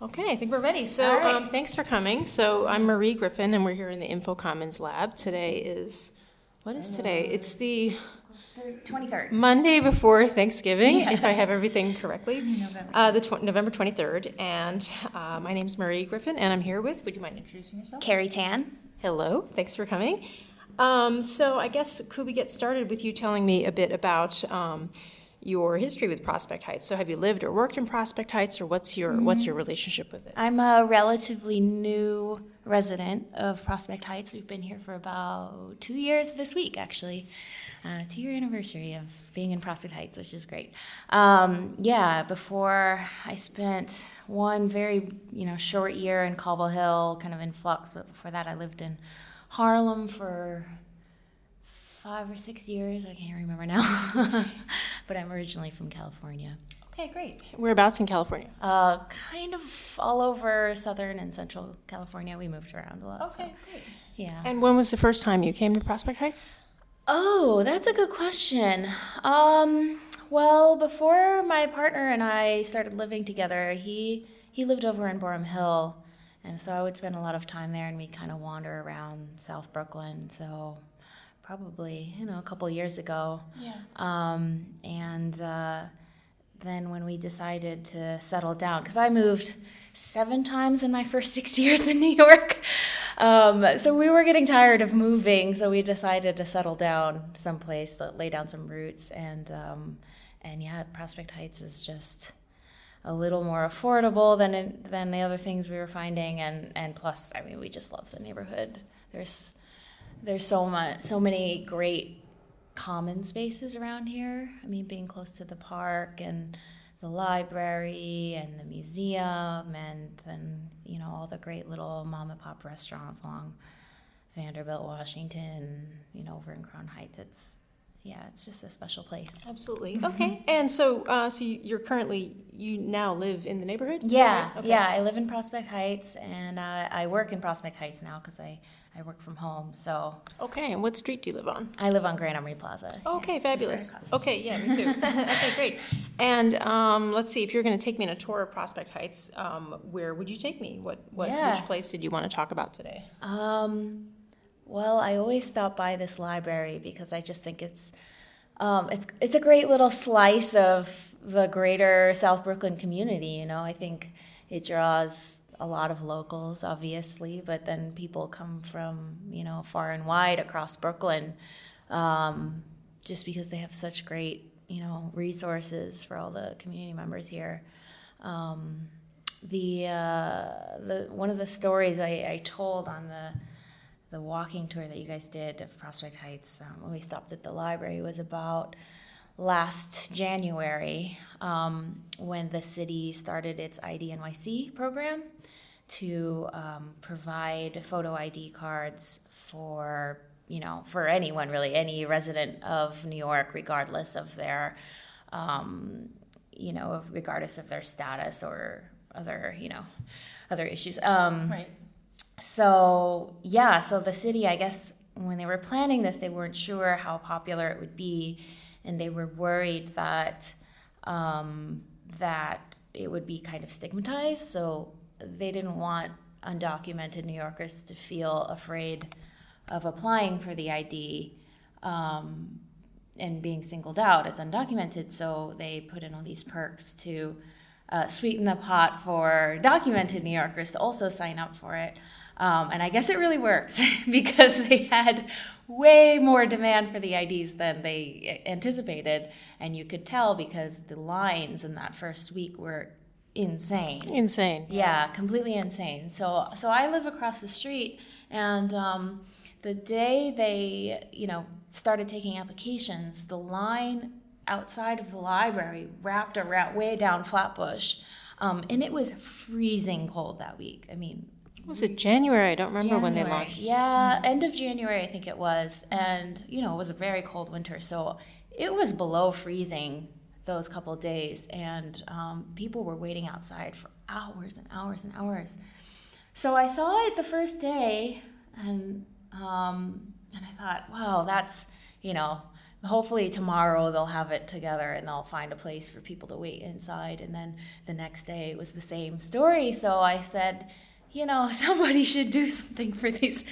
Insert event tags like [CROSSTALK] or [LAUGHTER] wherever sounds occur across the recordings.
Okay, I think we're ready. So, right. um, thanks for coming. So, I'm Marie Griffin, and we're here in the Info Commons Lab. Today is what is today? It's the 23rd. Monday before Thanksgiving, if I have everything correctly. November. Uh, the tw- November 23rd, and uh, my name's Marie Griffin, and I'm here with. Would you mind introducing yourself? Carrie Tan. Hello, thanks for coming. Um, so, I guess could we get started with you telling me a bit about um, your history with Prospect Heights? So, have you lived or worked in Prospect Heights, or what's your what's your relationship with it? I'm a relatively new resident of Prospect Heights. We've been here for about two years this week, actually. Uh, two year anniversary of being in Prospect Heights, which is great. Um, yeah, before I spent one very you know short year in Cobble Hill, kind of in flux, but before that I lived in Harlem for five or six years. I can't remember now, [LAUGHS] but I'm originally from California. Okay, great. Whereabouts in California? Uh, kind of all over southern and central California. We moved around a lot. so, great. yeah. And when was the first time you came to Prospect Heights? Oh, that's a good question. Um, well, before my partner and I started living together, he he lived over in Boerum Hill, and so I would spend a lot of time there, and we kind of wander around South Brooklyn. So probably you know a couple years ago. Yeah. Um, and uh, then when we decided to settle down, because I moved seven times in my first six [LAUGHS] years in New York, um, so we were getting tired of moving, so we decided to settle down someplace, lay down some roots, and um, and yeah, Prospect Heights is just a little more affordable than than the other things we were finding, and and plus, I mean, we just love the neighborhood. There's there's so much, so many great common spaces around here. I mean, being close to the park and the library and the museum, and then you know all the great little mom and pop restaurants along Vanderbilt, Washington. You know, over in Crown Heights. It's yeah, it's just a special place. Absolutely. Okay. And so, uh, so you- you're currently you now live in the neighborhood? Yeah, right? Okay. yeah. I live in Prospect Heights, and uh, I work in Prospect Heights now because I I work from home. So Okay. And what street do you live on? I live on Grand Army Plaza. Okay, Yeah, right fabulous. Okay, yeah, me too. [LAUGHS] okay, great. And um, let's see, if you're going to take me on a tour of Prospect Heights, um, where would you take me? What, what, Yeah. which place did you want to talk about today? Um, well, I always stop by this library because I just think it's um, it's it's a great little slice of the greater South Brooklyn community. You know, I think it draws a lot of locals, obviously, but then people come from you know far and wide across Brooklyn, um, just because they have such great you know resources for all the community members here. Um, the uh, the one of the stories I, I told on the the walking tour that you guys did of Prospect Heights um, when we stopped at the library was about last January um, when the city started its IDNYC program to um, provide photo ID cards for you know for anyone really any resident of New York regardless of their um, you know regardless of their status or other you know other issues um, Right. so yeah so the city i guess when they were planning this they weren't sure how popular it would be and they were worried that um, that it would be kind of stigmatized so they didn't want undocumented new yorkers to feel afraid of applying for the id um, and being singled out as undocumented so they put in all these perks to uh, sweeten the pot for documented New Yorkers to also sign up for it. Um, and I guess it really worked [LAUGHS] because they had way more demand for the IDs than they anticipated. And you could tell because the lines in that first week were insane. Insane. Yeah, completely insane. So so I live across the street, and um, the day they you know started taking applications, the line outside of the library wrapped around way down Flatbush, um, and it was freezing cold that week. I mean. Was it January? I don't remember when they launched. Yeah, end of January, I think it was. And, you know, it was a very cold winter. So it was below freezing those couple days. And um, people were waiting outside for hours and hours and hours. So I saw it the first day and, um, and I thought, wow, that's, you know, hopefully tomorrow they'll have it together and they'll find a place for people to wait inside. And then the next day it was the same story. So I said, you know, [LAUGHS] somebody should do something for these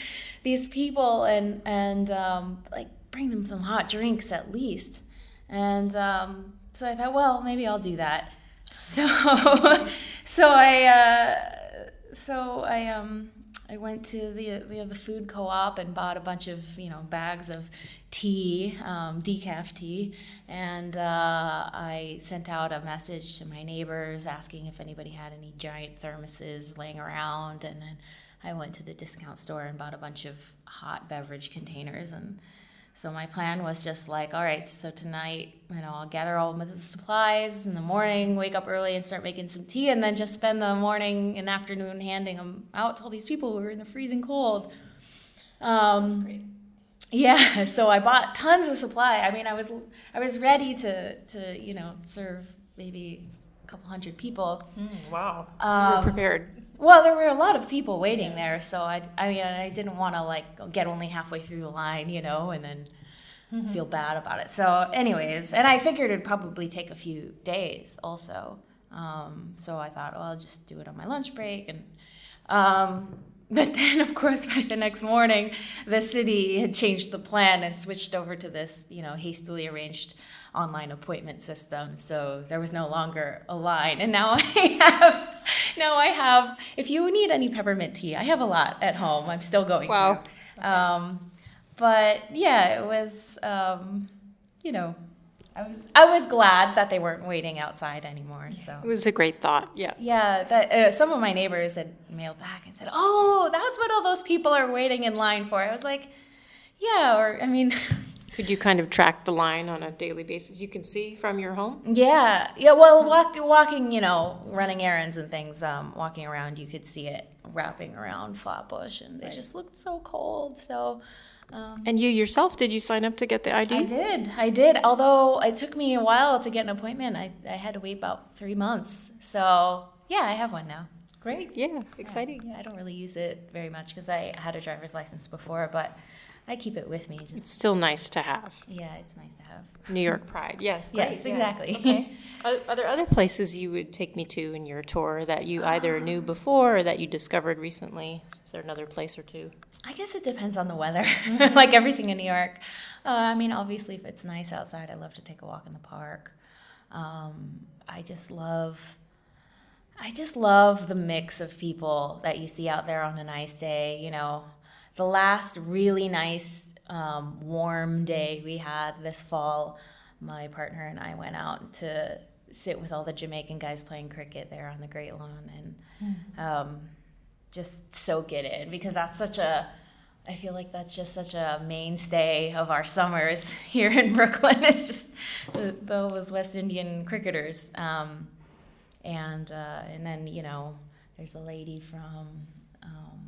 these people and and um, like bring them some hot drinks at least. And um, so I thought, well, maybe I'll do that. [LAUGHS] So [LAUGHS] so I uh, so I um I went to the the, the food co-op and bought a bunch of you know bags of tea, um, decaf tea, and uh, I sent out a message to my neighbors asking if anybody had any giant thermoses laying around, and then I went to the discount store and bought a bunch of hot beverage containers and so my plan was just like, all right, so tonight, you know, I'll gather all the supplies in the morning, wake up early and start making some tea, and then just spend the morning and afternoon handing them out to all these people who are in the freezing cold. Um, That's great. Yeah, [LAUGHS] so I bought tons of supply. I mean, I was I was ready to to you know serve maybe a couple hundred people. Mm, wow, um, you were prepared. Well, there were a lot of people waiting there, so I, I mean, I didn't want to like get only halfway through the line, you know, and then mm-hmm. feel bad about it. So, anyways, and I figured it'd probably take a few days also. Um, so I thought, well, I'll just do it on my lunch break, and um, [LAUGHS] but then, of course, by the next morning, the city had changed the plan and switched over to this, you know, hastily arranged online appointment system. So there was no longer a line. And now [LAUGHS] I have, [LAUGHS] now I have, if you need any peppermint tea, I have a lot at home. I'm still going. Wow. Um, but yeah, it was, um, you know, I was I was glad that they weren't waiting outside anymore. So it was a great thought. Yeah. Yeah. That uh, some of my neighbors had mailed back and said, "Oh, that's what all those people are waiting in line for." I was like, "Yeah," or I mean. [LAUGHS] Could you kind of track the line on a daily basis? You can see from your home. Yeah, yeah. Well, walk, walking, you know, running errands and things, um, walking around, you could see it wrapping around Flatbush, and they right. just looked so cold. So, um, and you yourself, did you sign up to get the ID? I did. I did. Although it took me a while to get an appointment, I, I had to wait about three months. So yeah, I have one now. Great. Yeah. Exciting. Yeah, I don't really use it very much because I had a driver's license before, but I keep it with me. Just, it's still nice to have. Yeah, it's nice to have. New York Pride. Yes. [LAUGHS] Great, yes, exactly. Yeah. Okay. [LAUGHS] are, are, there other places you would take me to in your tour that you either knew before or that you discovered recently? Is there another place or two? I guess it depends on the weather, [LAUGHS] like everything in New York. Uh, I mean, obviously, if it's nice outside, I love to take a walk in the park. Um, I just love. I just love the mix of people that you see out there on a nice day. You know, the last really nice um, warm day we had this fall, my partner and I went out to sit with all the Jamaican guys playing cricket there on the Great Lawn and mm. um, just soak it in because that's such a I feel like that's just such a mainstay of our summers [LAUGHS] here in Brooklyn. It's just the, those West Indian cricketers, um, and uh, and then you know there's a lady from um,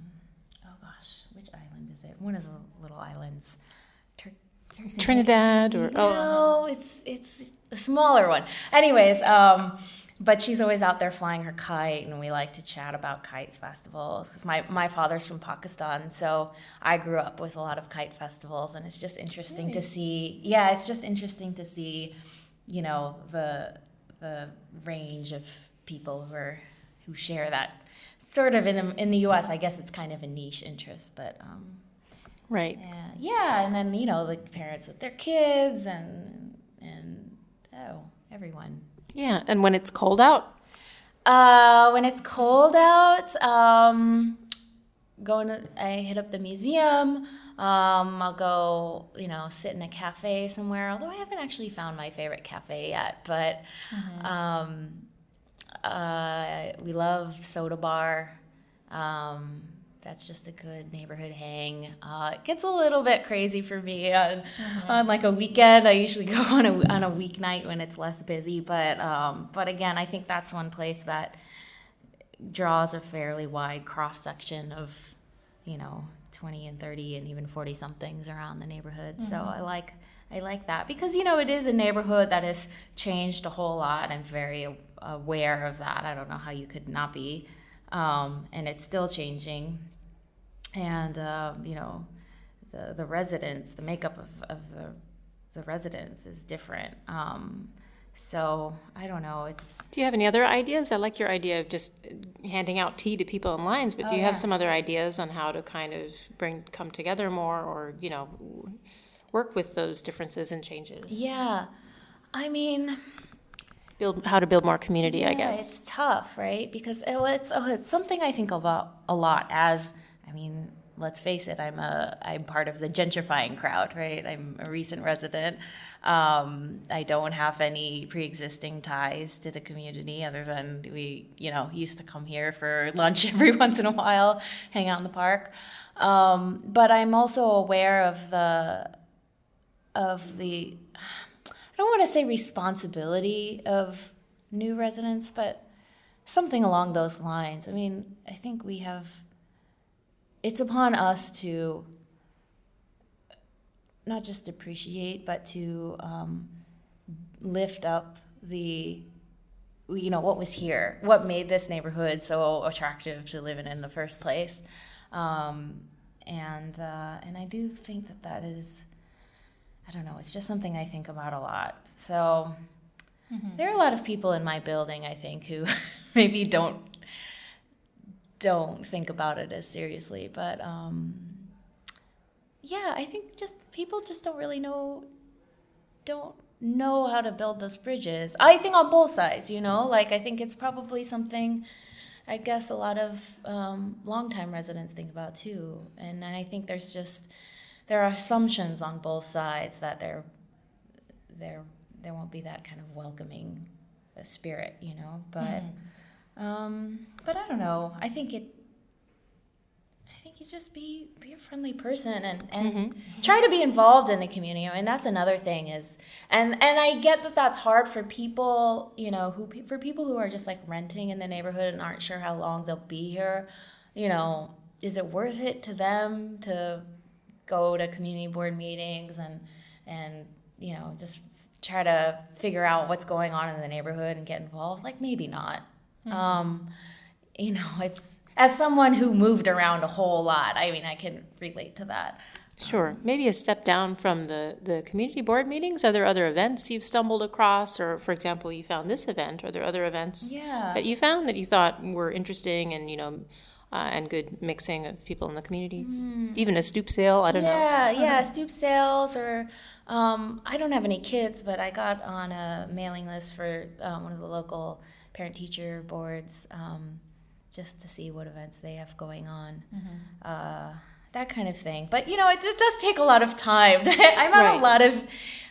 which island is it? One of the little islands. Tur- Trinidad or no, oh. it's it's a smaller one. Anyways, um, but she's always out there flying her kite, and we like to chat about kites festivals. Cause my my father's from Pakistan, so I grew up with a lot of kite festivals, and it's just interesting really? to see. Yeah, it's just interesting to see, you know, the the range of people who are who share that sort of in the, in the U.S. I guess it's kind of a niche interest, but um, right. Yeah, yeah, and then you know the parents with their kids and and oh everyone. Yeah, and when it's cold out. Uh, when it's cold out, um, going to, I hit up the museum. Um, I'll go, you know, sit in a cafe somewhere. Although I haven't actually found my favorite cafe yet, but mm-hmm. um, uh, we love Soda Bar. Um, that's just a good neighborhood hang. Uh, it gets a little bit crazy for me on, mm-hmm. on like a weekend. I usually go [LAUGHS] on a on a weeknight when it's less busy, but um, but again, I think that's one place that draws a fairly wide cross section of you know 20 and 30 and even 40 somethings around the neighborhood. Mm-hmm. So I like I like that because you know it is a neighborhood that has changed a whole lot. I'm very aware of that. I don't know how you could not be, um, and it's still changing. And uh, you know, the the residents, the makeup of, of the the residents is different. Um, so I don't know. It's Do you have any other ideas? I like your idea of just handing out tea to people in lines, but Oh, do you have some other ideas on how to kind of bring come together more, or you know, work with those differences and changes? yeah. I mean, Build how to build more community, I guess. it's tough, right? Because oh, it's oh, it's something I think about a lot. As I mean, let's face it, I'm a I'm part of the gentrifying crowd, right? I'm a recent resident. Um, I don't have any pre-existing ties to the community other than we, you know, used to come here for lunch [LAUGHS] every once in a while, hang out in the park. Um, but I'm also aware of the of the I don't want to say responsibility of new residents, but something along those lines. I mean, I think we have it's upon us to not just appreciate, but to um, lift up the you know what was here, what made this neighborhood so attractive to live in in the first place, um, and uh, and I do think that that is. I don't know. It's just something I think about a lot. So there are a lot of people in my building, I think, who [LAUGHS] maybe don't don't think about it as seriously. But um, yeah, I think just people just don't really know don't know how to build those bridges. I think on both sides, you know, like I think it's probably something. I guess a lot of um, longtime residents think about too, and, and I think there's just there are assumptions on both sides that there there there won't be that kind of welcoming spirit, you know. But um, but I don't know. I think it. I think you just be be a friendly person and and try to be involved in the community. I mean, that's another thing is, and and I get that that's hard for people, you know, who for people who are just like renting in the neighborhood and aren't sure how long they'll be here. You know, is it worth it to them to go to community board meetings and and you know just try to figure out what's going on in the neighborhood and get involved like maybe not um you know it's as someone who moved around a whole lot i mean i can relate to that Sure. Maybe a step down from the, the community board meetings. Are there other events you've stumbled across? Or, for example, you found this event. Are there other events yeah that you found that you thought were interesting and, you know, uh, and good mixing of people in the communities? Even a stoop sale? I don't know. yeah yeah stoop sales or um, i don't have any kids but i got on a mailing list for um, one of the local parent teacher boards um, just to see what events they have going on uh, that kind of thing but you know it, it does take a lot of time [LAUGHS] i'm on Right. a lot of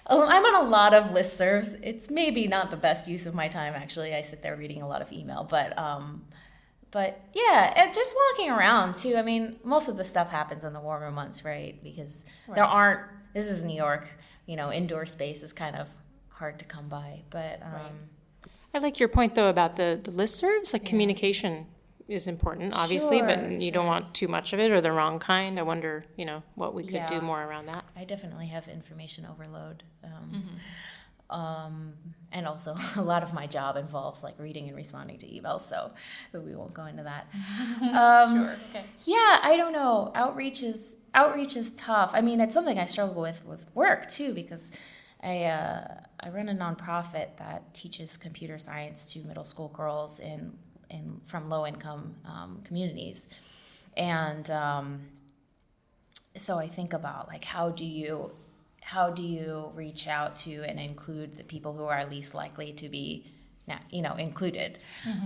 i'm on a lot of listservs it's maybe not the best use of my time actually i sit there reading a lot of email but um, but yeah, and just walking around too. I mean, most of the stuff happens in the warmer months, right? Because there aren't. This is New York. You know, indoor space is kind of hard to come by. But um, I like your point, though, about the, the listservs. Like, communication is important, obviously, but Sure, you don't want too much of it or the wrong kind. I wonder, you know, what we could do more around that. I definitely have information overload. Um, Mm-hmm. Um, and also, [LAUGHS] a lot of my job involves like reading and responding to emails. So, but we won't go into that. [LAUGHS] Um, Okay. Yeah, I don't know. Outreach is outreach is tough. I mean, it's something I struggle with with work too because I uh, I run a nonprofit that teaches computer science to middle school girls in in from low income um, communities, and um, so I think about like how do you how do you reach out to and include the people who are least likely to be you know included?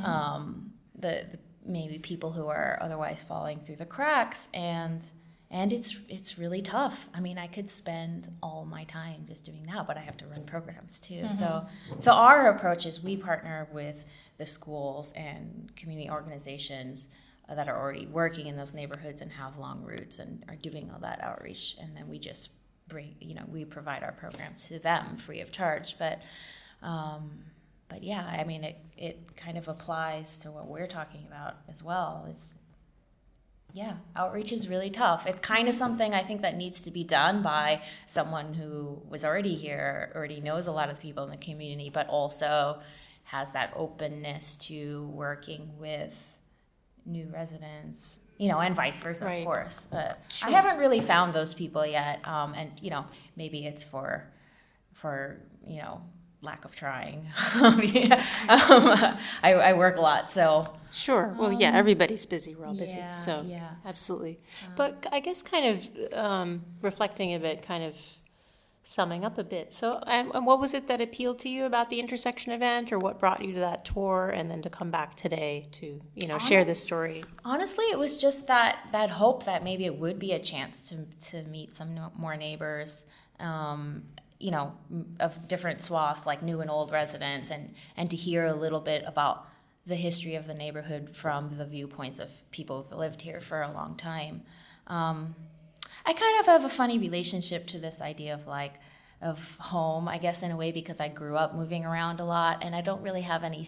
Um, the, the maybe people who are otherwise falling through the cracks and and it's it's really tough. I mean i could spend all my time just doing that but i have to run programs too. So so our approach is we partner with the schools and community organizations uh, that are already working in those neighborhoods and have long roots and are doing all that outreach. And then we just bring you know we provide our programs to them free of charge but um, but yeah i mean it, it kind of applies to what we're talking about as well. Is yeah outreach is really tough. It's kind of something i think that needs to be done by someone who was already here already knows a lot of people in the community but also has that openness to working with new residents you know and vice versa Right. of course but Sure. i haven't really found those people yet um, and you know maybe it's for for you know lack of trying. yeah. [LAUGHS] um, [LAUGHS] I, I work a lot, so Sure. Well, yeah, everybody's busy. We're all busy. yeah, So, yeah. absolutely. But I guess kind of um, reflecting a bit, kind of summing up a bit. So, and, and what was it that appealed to you about the intersection event, or what brought you to that tour, and then to come back today to, you know, share this story? Honestly, it was just that that hope that maybe it would be a chance to to meet some no- more neighbors, um, you know, of different swaths, like new and old residents, and and to hear a little bit about the history of the neighborhood from the viewpoints of people who've lived here for a long time. Um, I kind of have a funny relationship to this idea of like of home, I guess, in a way because I grew up moving around a lot, and I don't really have any.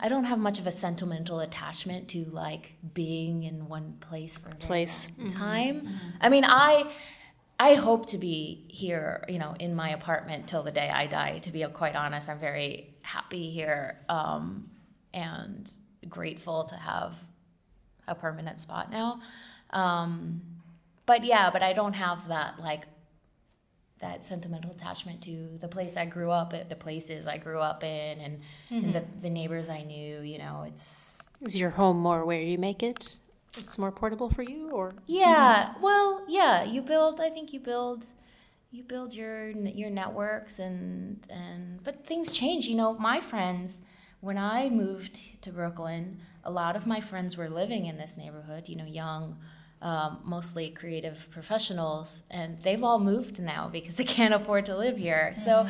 I don't have much of a sentimental attachment to like being in one place for a Place. long time. I mean, I I hope to be here, you know, in my apartment till the day I die. To be quite honest, I'm very happy here um, and grateful to have a permanent spot now. Um, but yeah, but I don't have that like that sentimental attachment to the place I grew up at, the places I grew up in, and, and the the neighbors I knew. You know, it's Is your home more where you make it? It's more portable for you, or Yeah, well, yeah, you build. I think you build, you build your your networks and and but things change. You know, my friends when I moved to Brooklyn, a lot of my friends were living in this neighborhood. You know, young, um, mostly creative professionals, and they've all moved now because they can't afford to live here. So,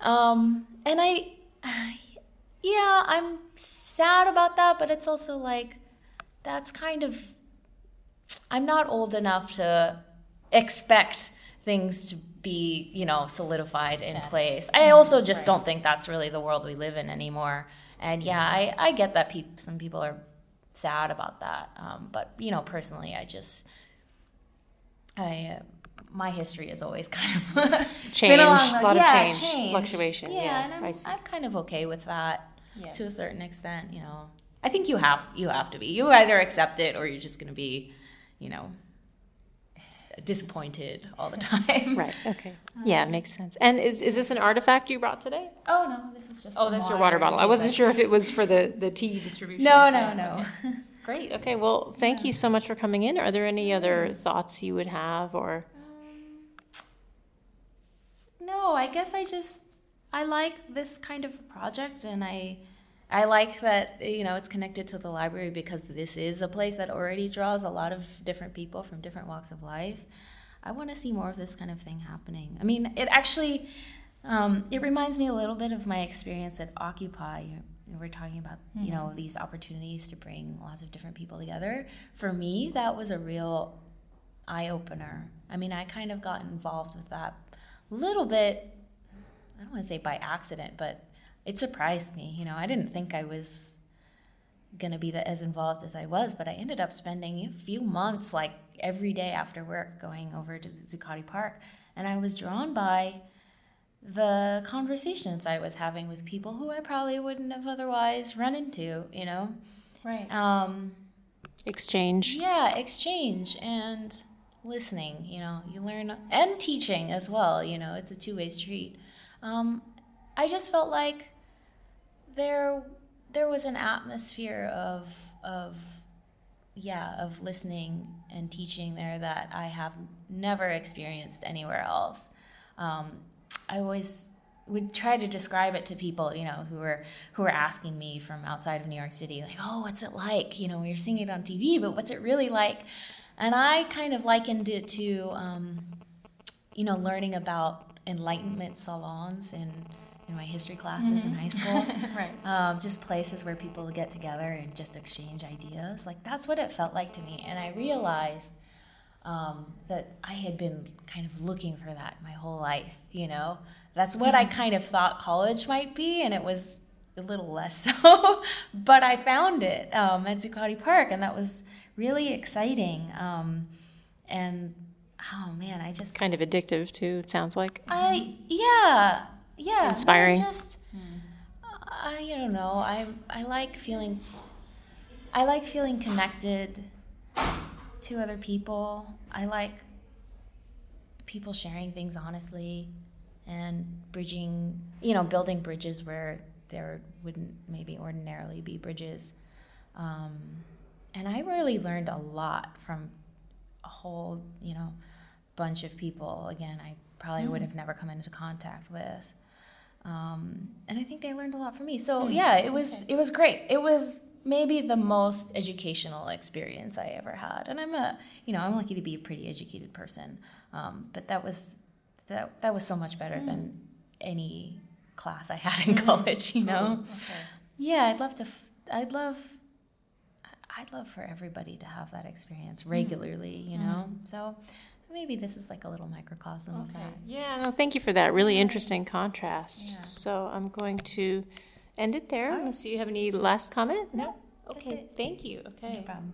um, and I, [SIGHS] yeah, I'm sad about that, but it's also like that's kind of I'm not old enough to expect things to be, you know, solidified in place. I also just don't think that's really the world we live in anymore. And yeah, I, I get that peop- some people are sad about that. Um, but, you know, personally, I just, I, uh, my history is always [LAUGHS] kind of Change, a lot of yeah, change, fluctuation, yeah, and I'm. I'm kind of okay with that Yeah. to a certain extent. You know, I think you have you have to be. You either accept it or you're just going to be, you know, disappointed all the [LAUGHS] time. right? Okay, um, yeah, it makes sense. And is is this an artifact you brought today? Oh no, this is just. Oh, that's your water bottle. I wasn't sure if it was for the the tea distribution. No, no, no. [LAUGHS] Great. Okay. Well, thank you so much for coming in. Are there any other thoughts you would have, or um, No, I guess I just I like this kind of project and I I like that you know it's connected to the library because this is a place that already draws a lot of different people from different walks of life. I want to see more of this kind of thing happening. I mean, it actually um, it reminds me a little bit of my experience at Occupy. We're talking about you know these opportunities to bring lots of different people together. For me, that was a real eye opener. I mean, I kind of got involved with that a little bit. I don't want to say by accident, but it surprised me. You know, I didn't think I was gonna be the, as involved as I was, but I ended up spending a few months, like every day after work, going over to Zuccotti Park, and I was drawn by the conversations I was having with people who I probably wouldn't have otherwise run into. You know, Right. um, exchange? yeah, exchange and listening. You know, you learn and teaching as well. You know, it's a two way street. Um, I just felt like there there was an atmosphere of of yeah of listening and teaching there that I have never experienced anywhere else. Um, I always would try to describe it to people, you know, who were who were asking me from outside of New York City, like, "Oh, what's it like? You know, we are seeing it on TV, but what's it really like?" And I kind of likened it to, um, you know, learning about Enlightenment salons in in my history classes in high school [LAUGHS] right. um, just places where people get together and just exchange ideas. Like that's what it felt like to me, and I realized um, that I had been kind of looking for that my whole life. You know, that's what I kind of thought college might be, and it was a little less [LAUGHS] so. but I found it um, at Zuccotti Park, and that was really exciting. Um, and oh man, I just Kind of addictive too. It sounds like. I yeah yeah Inspiring. Just I don't know. I I like feeling I like feeling connected to other people. I like people sharing things honestly. and bridging, you know, building bridges where there wouldn't maybe ordinarily be bridges. Um, and I really learned a lot from a whole, you know, bunch of people. Again, I probably mm. would have never come into contact with. Um, and I think they learned a lot from me. So mm. yeah, it was okay. it was great. It was maybe the most educational experience I ever had. And I'm a you know I'm lucky to be a pretty educated person. Um, but that was that that was so much better mm. than any class I had in mm. college. You know. Okay. Yeah, I'd love to. I'd love. I'd love for everybody to have that experience mm. regularly. You know. Mm. So maybe this is like a little microcosm okay. of that. Yeah, no, thank you for that. Really yes. interesting contrast. Yeah. So I'm going to end it there right. unless you have any last comment. No. Okay, thank you. Okay. No problem.